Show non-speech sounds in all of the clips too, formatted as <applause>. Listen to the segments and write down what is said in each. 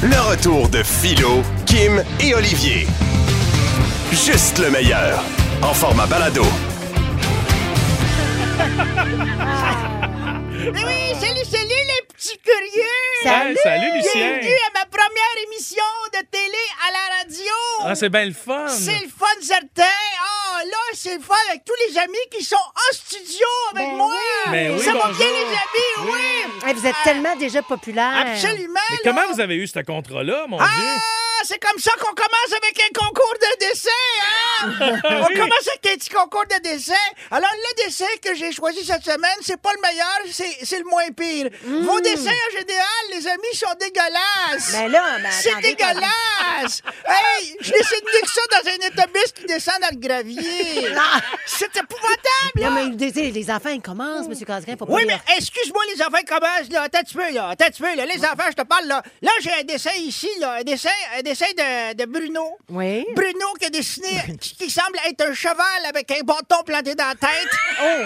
Le retour de Philo, Kim et Olivier. Juste le meilleur. En format balado. <laughs> curieux! Hey, salut, Lucien. Bienvenue à ma première émission de télé à la radio! Ah, c'est bien le fun. C'est le fun certain! Ah, là, c'est le fun avec tous les amis qui sont en studio avec Ben moi! oui. Ben oui, Ça va bien, les amis? Oui! Hey, vous êtes tellement déjà populaire. Absolument! Mais là. comment vous avez eu ce contrat-là, mon Dieu? C'est comme ça qu'on commence avec un concours de dessin, hein? <laughs> On commence avec un petit concours de dessin. Alors, le dessin que j'ai choisi cette semaine, c'est pas le meilleur, c'est c'est le moins pire. Vos dessins, en général, les amis, sont dégueulasses. Ben là, ben c'est attendez, dégueulasse! <laughs> hey, je dessine mieux que ça dans un autobus qui descend dans le gravier. <laughs> C'est épouvantable, là. Non, mais les, les enfants, ils commencent, M. Casgrain, faut pas Oui, les- mais excuse-moi, les enfants commencent, là. Attends un petit peu, là. Attends un petit peu, là. Les enfants, je te parle, là. Là, j'ai un dessin ici, là. Un dessin, un dessin de, de Bruno. Oui. Bruno qui a dessiné, qui, qui semble être un cheval avec un bâton planté dans la tête. Oh!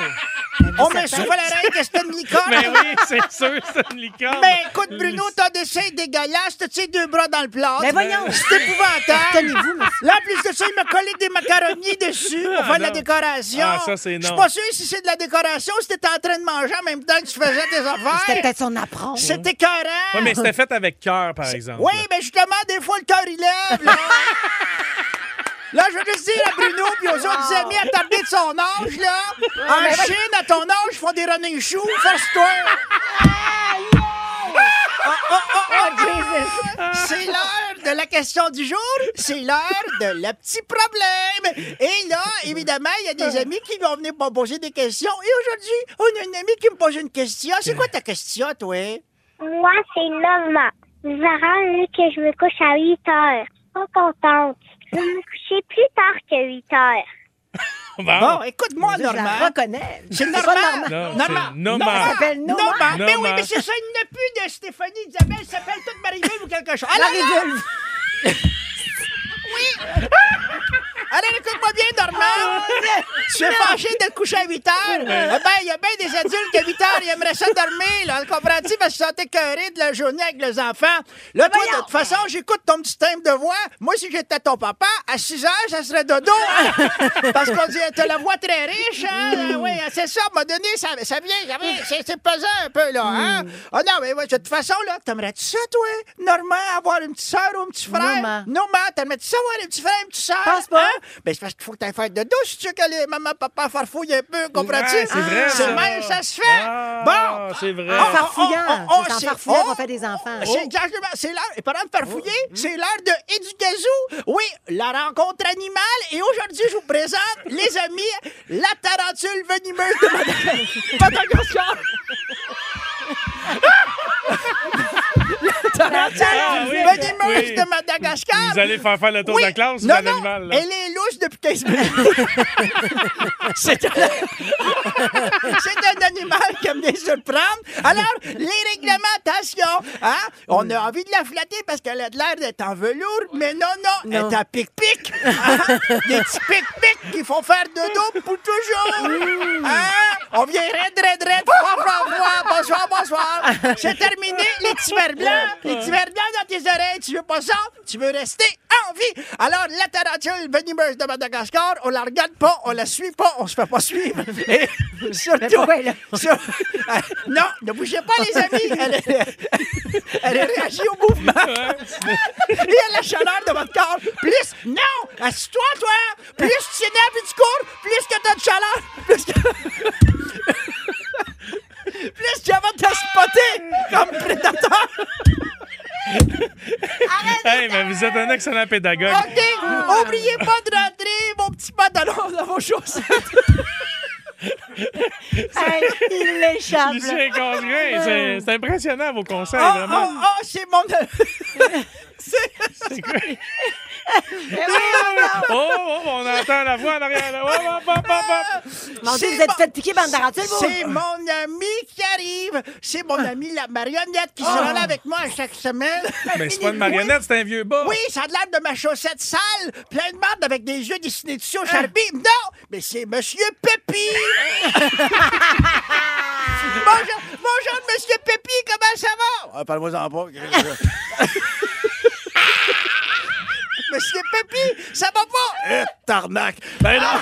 On me souffle à l'oreille que c'est une licorne. Ben oui, c'est sûr, c'est une licorne. Mais écoute, Bruno, ton dessin est dégueulasse. T'as tes deux bras dans le plat? Mais voyons. C'est épouvantable. Tenez-vous, monsieur. Là, en plus de ça, il m'a collé des macaronis dessus pour Ah, faire de la non. décoration. Ah, ça, c'est Je suis non. pas sûr si c'est de la décoration ou si t'étais en train de manger en même temps que tu faisais tes affaires. C'était peut-être son apprendre. C'était écœurant. Oui, mais c'était fait avec cœur, par exemple. Oui, mais justement, des fois, le il lève. Là, <laughs> Là, je veux juste dire à Bruno puis aux autres amis attardés de son âge, là. En Chine, à ton âge, ils font des running shoes. Force-toi. Oh, Jesus! C'est l'heure de la question du jour. C'est l'heure de le petit problème. Et là, évidemment, il y a des amis qui vont venir me poser des questions. Et aujourd'hui, on a une amie qui me pose une question. C'est quoi ta question, toi? Moi, c'est Norma. Mes parents veulent que je me couche à 8 heures. Pas contente. Je vais me coucher plus tard que 8 heures. <laughs> Bon. Bon, écoute-moi, Je la Normand. reconnais. C'est Normand. Noma. Normand. Elle s'appelle. Normand. Mais oui, mais c'est ça, il n'a plus de Stéphanie Isabelle, elle s'appelle toute Marie-Vulve ou quelque chose. Alors, Marie-Vulve. <laughs> <laughs> Alors, écoute-moi bien, Normand. Tu es fâché de te coucher à 8 heures. Eh ben, il y a bien des adultes qui à 8 heures, ils aimeraient ça dormir, là. Comprends-tu? Parce qu'ils sont écœurés de la journée avec les enfants. Là, toi, de toute façon, j'écoute ton petit thème de voix. Moi, si j'étais ton papa, à 6 heures, ça serait dodo. hein? <laughs> Parce qu'on dit, t'as la voix très riche, hein? Oui, c'est ça, à un moment donné, ça, ça vient, ça vient, c'est pesant un peu, là, hein? Ah non, mais ouais, de toute façon, là, t'aimerais-tu ça, toi, Normand, avoir une petite soeur ou un petit frère? Normand. Normand, t'aimerais-tu ça, avoir un petit frère, une petite soeur? Pense pas. Hein? Ben, c'est parce qu'il faut que t'aies fait de douche, tu sais que les maman, papa farfouillent un peu, comprends-tu? Ouais, c'est vrai, C'est ça. même, ça se fait. Ah, bon. c'est vrai. En farfouillant. oh, oh, C'est en farfouillant oh. qu'on fait des enfants. C'est exactement, c'est l'heure, et parlant de farfouiller, c'est l'heure de Éducazou. Oui, la rencontre animale. Et aujourd'hui, je vous présente, <laughs> les amis, la tarentule venimeuse de Madagascar. <laughs> Madagascar. <laughs> Ah, oui. venimeuse Oui. de Madagascar? Vous allez faire faire le tour Oui. de la classe, non, c'est un non, animal. là. Elle est louche depuis 15 minutes. <laughs> C'est un... <laughs> C'est un animal qui aime bien se prendre. Alors, les réglementations, hein? On a envie de la flatter parce qu'elle a de l'air d'être en velours, mais non, non, elle est en pic-pic. Hein? Des petits pic-pic qui font faire dodo pour toujours. Hein? On vient raide, raide, raide, froid, froid, froid. Bonsoir, bonsoir. C'est terminé, les petits verres blancs. Verres blancs dans tes oreilles. Tu veux pas ça? Tu veux rester en vie? Alors, la tarentule venimeuse de Madagascar, on la regarde pas, on la suit pas, on se fait pas suivre. <laughs> Et surtout, sur- <laughs> non, ne bougez pas, les amis. <laughs> Elle, est- elle a réagi au mouvement. Et à la chaleur de votre corps. Plus, non, assis-toi, toi. Plus tu t'énerves et tu cours, plus que t'as de chaleur. Plus que... plus tu vas te spotter comme prédateur. Hey, mais vous êtes un excellent pédagogue. OK, oubliez pas de rentrer vos petits pantalons dans vos chaussettes. <laughs> Hey, il l'échappe. là. Lucien Casgrain, c'est- c'est impressionnant vos conseils, Oh, vraiment. oh, oh, c'est mon... <laughs> <laughs> c'est... C'est quoi? Oh, oh, on entend la voix en arrière. là. Oh, hop, hop, hop, hop. Mon Dieu, C'est vous êtes mon- fait piquer bande vous? C'est mon ami qui arrive. C'est mon ami la marionnette qui sera là avec moi chaque semaine. <laughs> Mais c'est pas une marionnette, c'est un vieux bas. Oui, ça a l'air de ma chaussette sale, plein de marde avec des yeux dessinés dessus au Sharpie. Non, mais c'est Monsieur Pépi. <laughs> bonjour, bonjour, Monsieur Pépi, comment ça va? Ah, Parle-moi en pas. <laughs> Monsieur Pépi, ça va pas? Eh, tarnac! Ben non!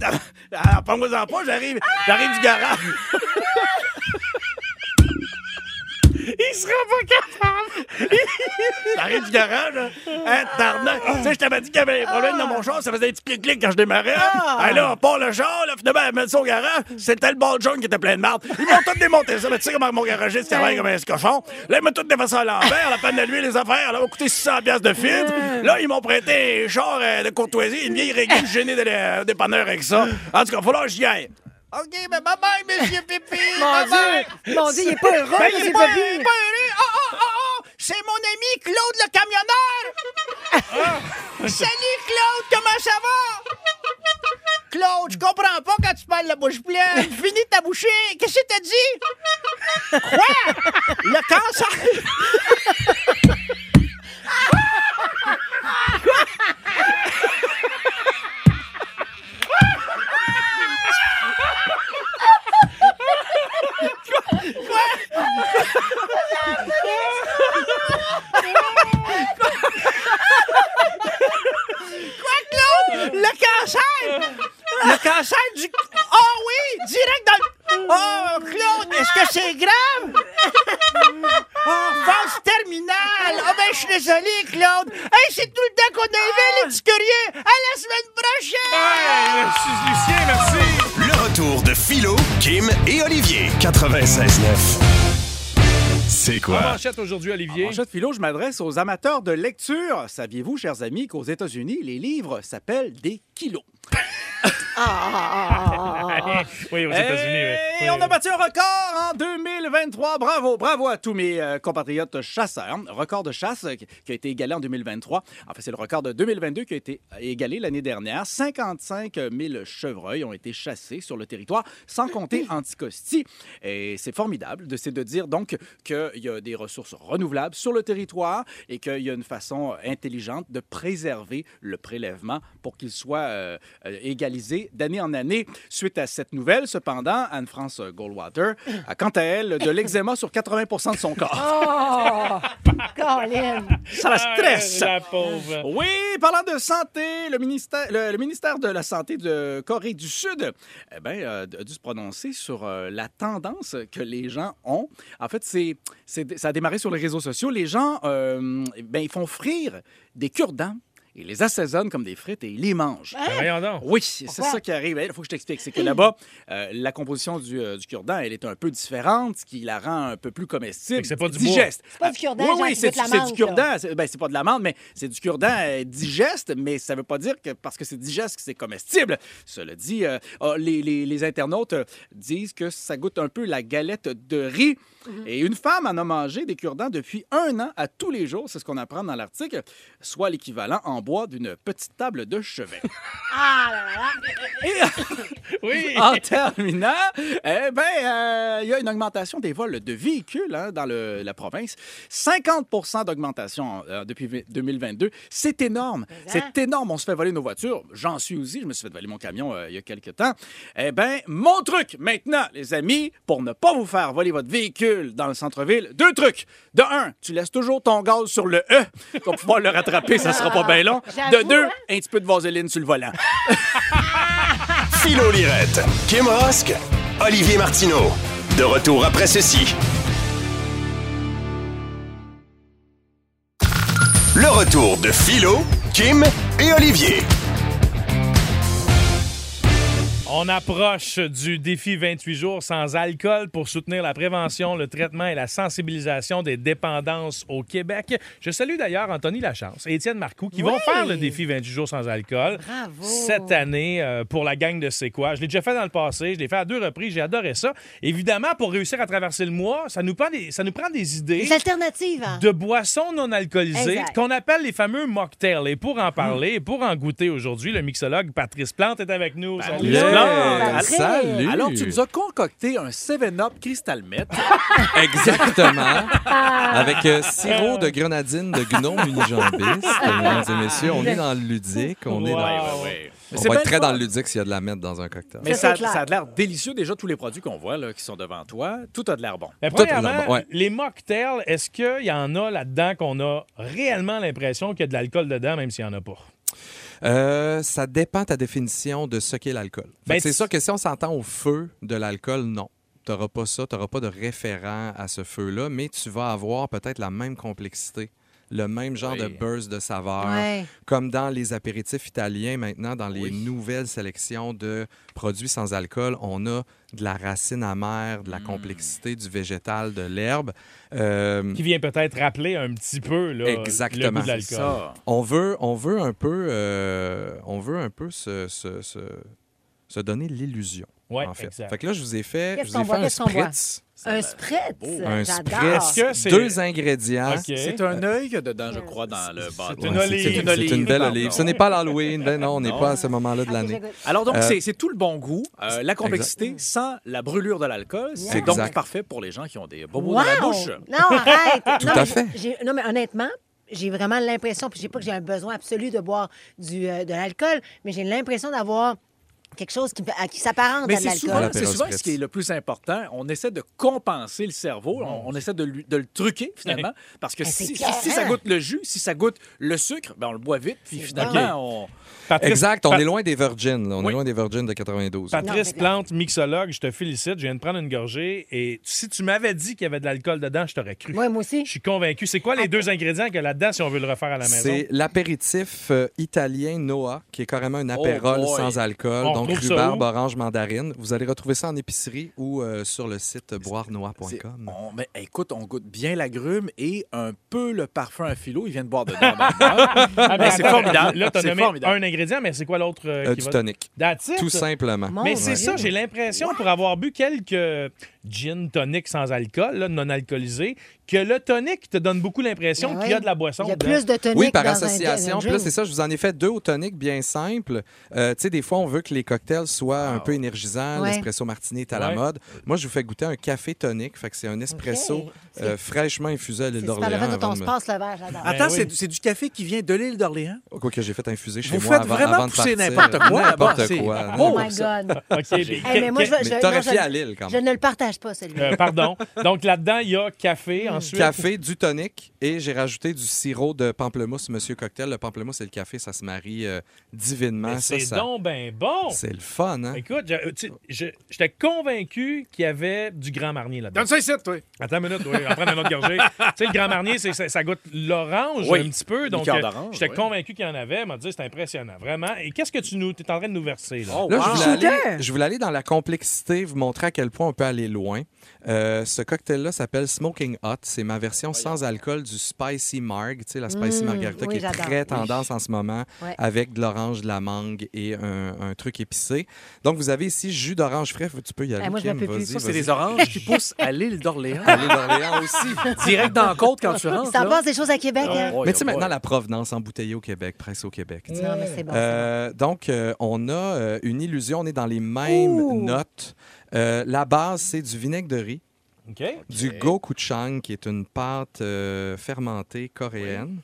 <laughs> Alors, pas-moi en pas, j'arrive, j'arrive du garage. <laughs> Il sera pas capable. J'arrive du garage, là. Hein, tarnac! Tu sais, je t'avais dit qu'il y avait un problème dans mon char, ça faisait un petit clic-clic quand je démarrais. Ah. là, on part le char, là, finalement, elle met ça au garage. C'était le bol jaune qui était plein de marde. Ils m'ont tout démonté ça. Mais tu sais comment mon garagiste travaille comme un cochon. Là, ils m'ont tout défoncé à l'envers, la panne de l'huile, les affaires. Là, m'a coûté 600 piastres de filtre. Là, ils m'ont prêté un char euh, de courtoisie, une vieille régule gênée de dépanneur avec ça. En tout cas, il faut que j'y aille. OK, ben bye bye, monsieur Pipi. <laughs> Mon. Dieu! Mon Dieu, il est pas heureux, Ben, il monsieur est pas, il est pas heureux. Oh, oh, oh, oh! C'est mon ami Claude le camionneur! <laughs> Salut Claude, comment ça va? Claude, je comprends pas quand tu parles la bouche pleine. <laughs> Finis ta bouchée. Qu'est-ce que t'as dit? Quoi? Le cancer? Quoi, Claude? Le cancer? Le cancer du... Oh oui! Direct dans le... Oh, Claude, est-ce que c'est grave? <laughs> Oh, phase terminale! Oh, ben, je suis désolé, Claude. Hey, c'est tout le temps qu'on a élevé, les petits curieux. À la semaine prochaine! Ouais, merci, Lucien, merci. Le retour de Philo, Kim et Olivier. 96.9. C'est En quoi? manchette aujourd'hui, Olivier. En manchette philo, je m'adresse aux amateurs de lecture. Saviez-vous, chers amis, qu'aux États-Unis, les livres s'appellent des kilos? <laughs> Ah, ah, ah, ah, <laughs> oui, aux États-Unis. Et Oui, on a battu un record en 2023. Bravo, bravo à tous mes euh, compatriotes chasseurs. Record de chasse euh, qui a été égalé en 2023. En fait, c'est le record de 2022 qui a été égalé l'année dernière. 55 000 chevreuils ont été chassés sur le territoire, sans compter Anticosti. Et c'est formidable de, de dire donc qu'il y a des ressources renouvelables sur le territoire et qu'il y a une façon intelligente de préserver le prélèvement pour qu'il soit euh, euh, égalisé d'année en année. Suite à cette nouvelle, cependant, Anne-France Goldwater a quant à elle de l'eczéma sur 80 de son corps. <laughs> Oh! Colin! Ça la stresse! Ah, La pauvre. Oui, parlant de santé, le ministère, le, le ministère de la Santé de Corée du Sud eh ben, euh, a dû se prononcer sur euh, la tendance que les gens ont. En fait, c'est, c'est- ça a démarré sur les réseaux sociaux. Les gens, euh, ben, ils font frire des cure-dents. Ils les assaisonnent comme des frites et ils les. Ben, voyons donc. Oui, c'est ça qui arrive. Il faut que je t'explique. C'est que là-bas, euh, la composition du, euh, du cure-dent, elle est un peu différente, ce qui la rend un peu plus comestible. C'est pas du digeste. C'est pas du cure-dent, Oui, oui, c'est du cure-dent. C'est ben, c'est pas de la menthe, mais c'est du cure-dent euh, digeste, mais ça veut pas dire que parce que c'est digeste que c'est comestible. Cela dit, euh, ah, les, les- les internautes disent que ça goûte un peu la galette de riz. Et une femme en a mangé des cure-dents depuis un an à tous les jours, c'est ce qu'on apprend dans l'article, soit l'équivalent en bois d'une petite table de chevet. <laughs> Ah là là! Et <laughs> Oui. <laughs> en terminant, eh ben, euh, il y a une augmentation des vols de véhicules hein, dans le- la province. 50 d'augmentation euh, depuis vi- 2022. C'est énorme. C'est énorme. On se fait voler nos voitures. J'en suis aussi. Je me suis fait voler mon camion euh, il y a quelques temps. Eh bien, mon truc maintenant, les amis, pour ne pas vous faire voler votre véhicule dans le centre-ville, deux trucs. De un, tu laisses toujours ton gaz sur le E pour pouvoir le rattraper. Ça sera pas bien long. De deux, hein? un petit peu de vaseline sur le volant. <laughs> Philo Lirette, Kim Rosk, Olivier Martineau. De retour après ceci. Le retour de Philo, Kim et Olivier. On approche du défi 28 jours sans alcool pour soutenir la prévention, le traitement et la sensibilisation des dépendances au Québec. Je salue d'ailleurs Anthony Lachance et Étienne Marcoux qui vont faire le défi 28 jours sans alcool Bravo. cette année euh, pour la gang de C'est quoi? Je l'ai déjà fait dans le passé, je l'ai fait à deux reprises, j'ai adoré ça. Évidemment, pour réussir à traverser le mois, ça nous prend des, ça nous prend des idées Des alternatives, hein? de boissons non alcoolisées qu'on appelle les fameux mocktails. Et pour en parler, et pour en goûter aujourd'hui, le mixologue Patrice Plante est avec nous. Salut, Alors, Patrick. Salut! Alors, tu nous as concocté un 7-Up Crystal Meth. <laughs> Exactement. Ah. Avec euh, sirop de grenadine de gnome unijambiste. <laughs> Mesdames et messieurs, on est dans le ludique. On, est dans... On va être très dans le ludique s'il y a de la mettre dans un cocktail. Mais Ça, a l'air délicieux. Déjà, tous les produits qu'on voit là, qui sont devant toi, tout a de l'air bon. Mais premièrement, ouais. les mocktails, est-ce qu'il y en a là-dedans qu'on a réellement l'impression qu'il y a de l'alcool dedans, même s'il n'y en a pas? Euh, ça dépend ta définition de ce qu'est l'alcool. Ben, c'est sûr que si on s'entend au feu de l'alcool, non. Tu n'auras pas ça, tu n'auras pas de référent à ce feu-là, mais tu vas avoir peut-être la même complexité, le même genre Oui. de burst de saveur, Ouais. comme dans les apéritifs italiens maintenant, dans les Oui. nouvelles sélections de produits sans alcool, on a de la racine amère, Mm. de la complexité du végétal, de l'herbe. Euh, Qui vient peut-être rappeler un petit peu là, Exactement. le goût de ça. On veut, on veut un peu, euh, on veut un peu se, se- se- se donner l'illusion. Ouais, en fait. exact. Fait que là, je vous ai fait, je vous ai fait un spritz. Un spritz? Un spritz, c'est- deux ingrédients. C'est un œil qu'il y a dedans, je crois, dans le bâton. une Ouais, olive. C'est C'est une c'est olive. une belle olive. Ce n'est pas l'Halloween. Ben non, on n'est pas à ce moment-là de l'année. Alors, donc, Euh, c'est- c'est tout le bon goût, euh, la complexité sans la brûlure de l'alcool. C'est Exact. donc parfait pour les gens qui ont des bobos Wow! dans la bouche. Non, arrête! <laughs> Tout non, à mais fait. Non, mais honnêtement, j'ai vraiment l'impression, puis je sais pas que j'ai un besoin absolu de boire du, euh, de l'alcool, mais j'ai l'impression d'avoir quelque chose qui, à qui s'apparente Mais à de c'est l'alcool. souvent, c'est souvent ce qui est le plus important. On essaie de compenser le cerveau. On, on essaie de, lui- de le truquer, finalement. <laughs> Parce que Ah, si, c'est si- si ça écœurant. goûte le jus, si ça goûte le sucre, ben on le boit vite. Puis finalement, Patrice, Exact, on Pa- est loin des Virgins. là. On Oui. est loin des Virgins de 92. Non, Patrice c'est clair. Plante, mixologue, je te félicite. Je viens de prendre une gorgée et si tu m'avais dit qu'il y avait de l'alcool dedans, je t'aurais cru. Ouais, moi aussi. Je suis convaincu. C'est quoi les deux ingrédients qu'il y a là-dedans si on veut le refaire à la maison? C'est l'apéritif euh, italien Noah, qui est carrément un apérole boy. sans alcool, On donc rhubarbe, orange, mandarine. Vous allez retrouver ça en épicerie ou euh, sur le site on, mais écoute, on goûte bien l'agrume et un peu le parfum à philo. Il vient de boire dedans. <laughs> Ah, mais c'est formidable. Là, tu as C'est nommé formidable. un ingrédient, mais c'est quoi l'autre euh, Euh, du va... tonic. That's it? Tout simplement. Mon Mais c'est ça, j'ai l'impression, pour avoir bu quelques gin tonic sans alcool, là, non alcoolisé, que le tonic te donne beaucoup l'impression Ben qu'il y a de la boisson Il y a dedans. plus de tonic Oui, par dans association. Puis c'est ça, je vous en ai fait deux au tonic bien simples. Euh, tu sais, des fois, on veut que les cocktails soient un peu énergisants. Ouais. L'espresso martini est à la mode. Moi, je vous fais goûter un café tonic. Fait que c'est un espresso euh, fraîchement infusé à l'île d'Orléans. Ben Attends, oui. c'est c'est du café qui vient de l'île d'Orléans? Quoi que j'ai fait infuser chez Vous moi faites avant, vraiment avant de pousser n'importe quoi N'importe quoi. Oh my God! OK. mais moi, je, que- je, ne le partage pas, celui-là. Euh, pardon. Donc là-dedans, il y a café, ensuite? Café, du tonic et j'ai rajouté du sirop de pamplemousse, Monsieur Cocktail. Le pamplemousse et le café, ça se marie euh, divinement. C'est ça- donc ben bon. C'est le fun, hein? Écoute, j'étais convaincu qu'il y avait du Grand Marnier là-dedans. Donne ça ici, toi. Attends une minute, oui, on prend un autre gorgée. <laughs> tu sais, le Grand Marnier, ça, ça goûte l'orange Oui. un petit peu. Donc, euh, d'orange, j'étais oui. convaincu qu'il y en avait. m'a dit, c'est impressionnant, vraiment. Et qu'est-ce que tu nous, es en train de nous verser, là? Oh, Là, wow. je, voulais aller, je voulais aller dans la complexité, vous montrer à quel point on peut aller loin. Euh, ce cocktail-là s'appelle Smoking Hot. C'est ma version sans alcool du Spicy Marg, tu sais, la Spicy Mmh, Margarita oui, qui est très tendance en ce moment Ouais. avec de l'orange, de la mangue et un, un truc épicé. Donc, vous avez ici jus d'orange frais. Tu peux y aller. Eh, moi, je me Kim, peux plus. vas-y, Ça, c'est des oranges qui poussent à l'île d'Orléans. À l'île d'Orléans aussi. <laughs> Direct dans la côte quand tu rentres. Ça passe des choses à Québec, hein? Oh, Mais tu sais, maintenant, la provenance embouteillée au Québec, presse au Québec. Non, mais c'est bon. Euh, donc, euh, on a euh, une illusion, on est dans les mêmes Ouh. notes. Euh, la base, c'est du vinaigre de riz, OK? du gochujang, qui est une pâte euh, fermentée coréenne.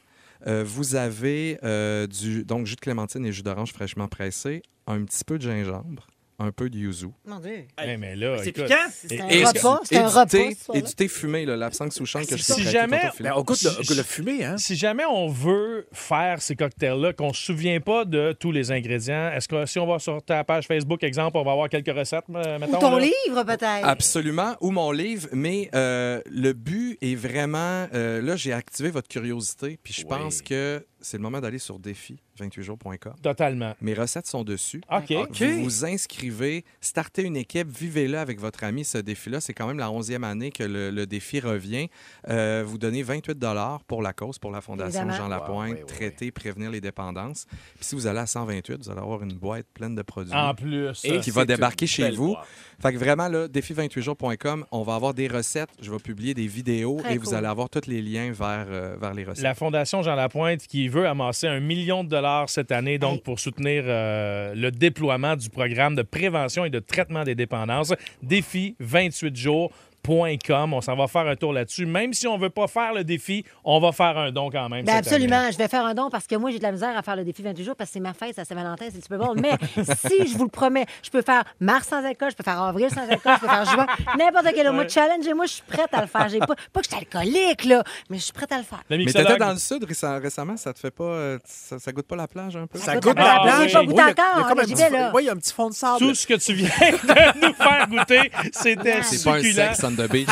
Euh, vous avez euh, du donc jus de clémentine et jus d'orange fraîchement pressé, un petit peu de gingembre, un peu de yuzu. bon. Mon Dieu. Mais là, C'est écoute, piquant? C'est un repas. C'est et un du repas. et du thé fumé, l'absinthe souchante que je si jamais-. Ben, on goûte le, Si- le fumé, hein? si jamais on veut faire ces cocktails-là, qu'on ne se souvient pas de tous les ingrédients, est-ce que si on va sur ta page Facebook, exemple, on va avoir quelques recettes, euh, mettons? Ou ton là? livre, peut-être. Absolument, ou mon livre, mais euh, le but est vraiment... euh, là, j'ai activé votre curiosité, puis je Oui. pense que c'est le moment d'aller sur défi28jours.com. Totalement. Mes recettes sont dessus. OK. Vous vous inscrivez, startez une équipe, vivez-le avec votre ami, ce défi-là. C'est quand même la 11e année que le, le défi revient. Euh, vous donnez 28 pour la cause, pour la Fondation Évidemment. Jean Lapointe, Wow, oui, oui, traiter, prévenir les dépendances. Puis si vous allez à 128, vous allez avoir une boîte pleine de produits. En plus. Et qui va débarquer chez vous. boîte. Fait que vraiment, là, défi28jours.com, on va avoir des recettes, je vais publier des vidéos Très et vous allez avoir tous les liens vers, euh, vers les recettes. La Fondation Jean Lapointe qui veut amasser un million de dollars cette année, donc pour soutenir euh, le déploiement du programme de prévention et de traitement des dépendances. Défi 28 jours. On s'en va faire un tour là-dessus. Même si on veut pas faire le défi, on va faire un don quand même. Ben cette année. absolument, je vais faire un don parce que moi, j'ai de la misère à faire le défi 28 jours parce que c'est ma fête, c'est Saint-Valentin, c'est le Super Bowl. Mais <laughs> si, je vous le promets, je peux faire mars sans alcool, je peux faire avril sans alcool, je peux faire juin, <laughs> n'importe quel autre mois de challenge. Et moi, je suis prête à le faire. J'ai pas, pas que je suis alcoolique, là, mais je suis prête à le faire. Le Mais t'étais dans le sud récem- récemment, ça te fait pas. euh, Ça, ça goûte pas la plage un peu? Ça goûte goûte la la plage. J'ai pas goûté Oui, il y a- encore, j'y petit vais, fond- là. Oui, il y a un petit fond de sable. Tout ce que tu viens de <laughs> nous faire goûter, c'était C'est pas un succulent. Sex on the beach,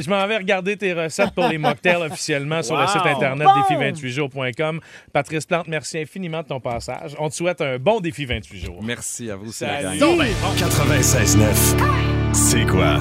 Je m'en vais, regarder tes recettes pour les mocktails officiellement sur le site internet Bon. défi28jours.com. Patrice Plante, merci infiniment de ton passage. On te souhaite un bon défi 28 jours. Merci à vous, c'est la gang. Non, ben, 96.9. C'est quoi?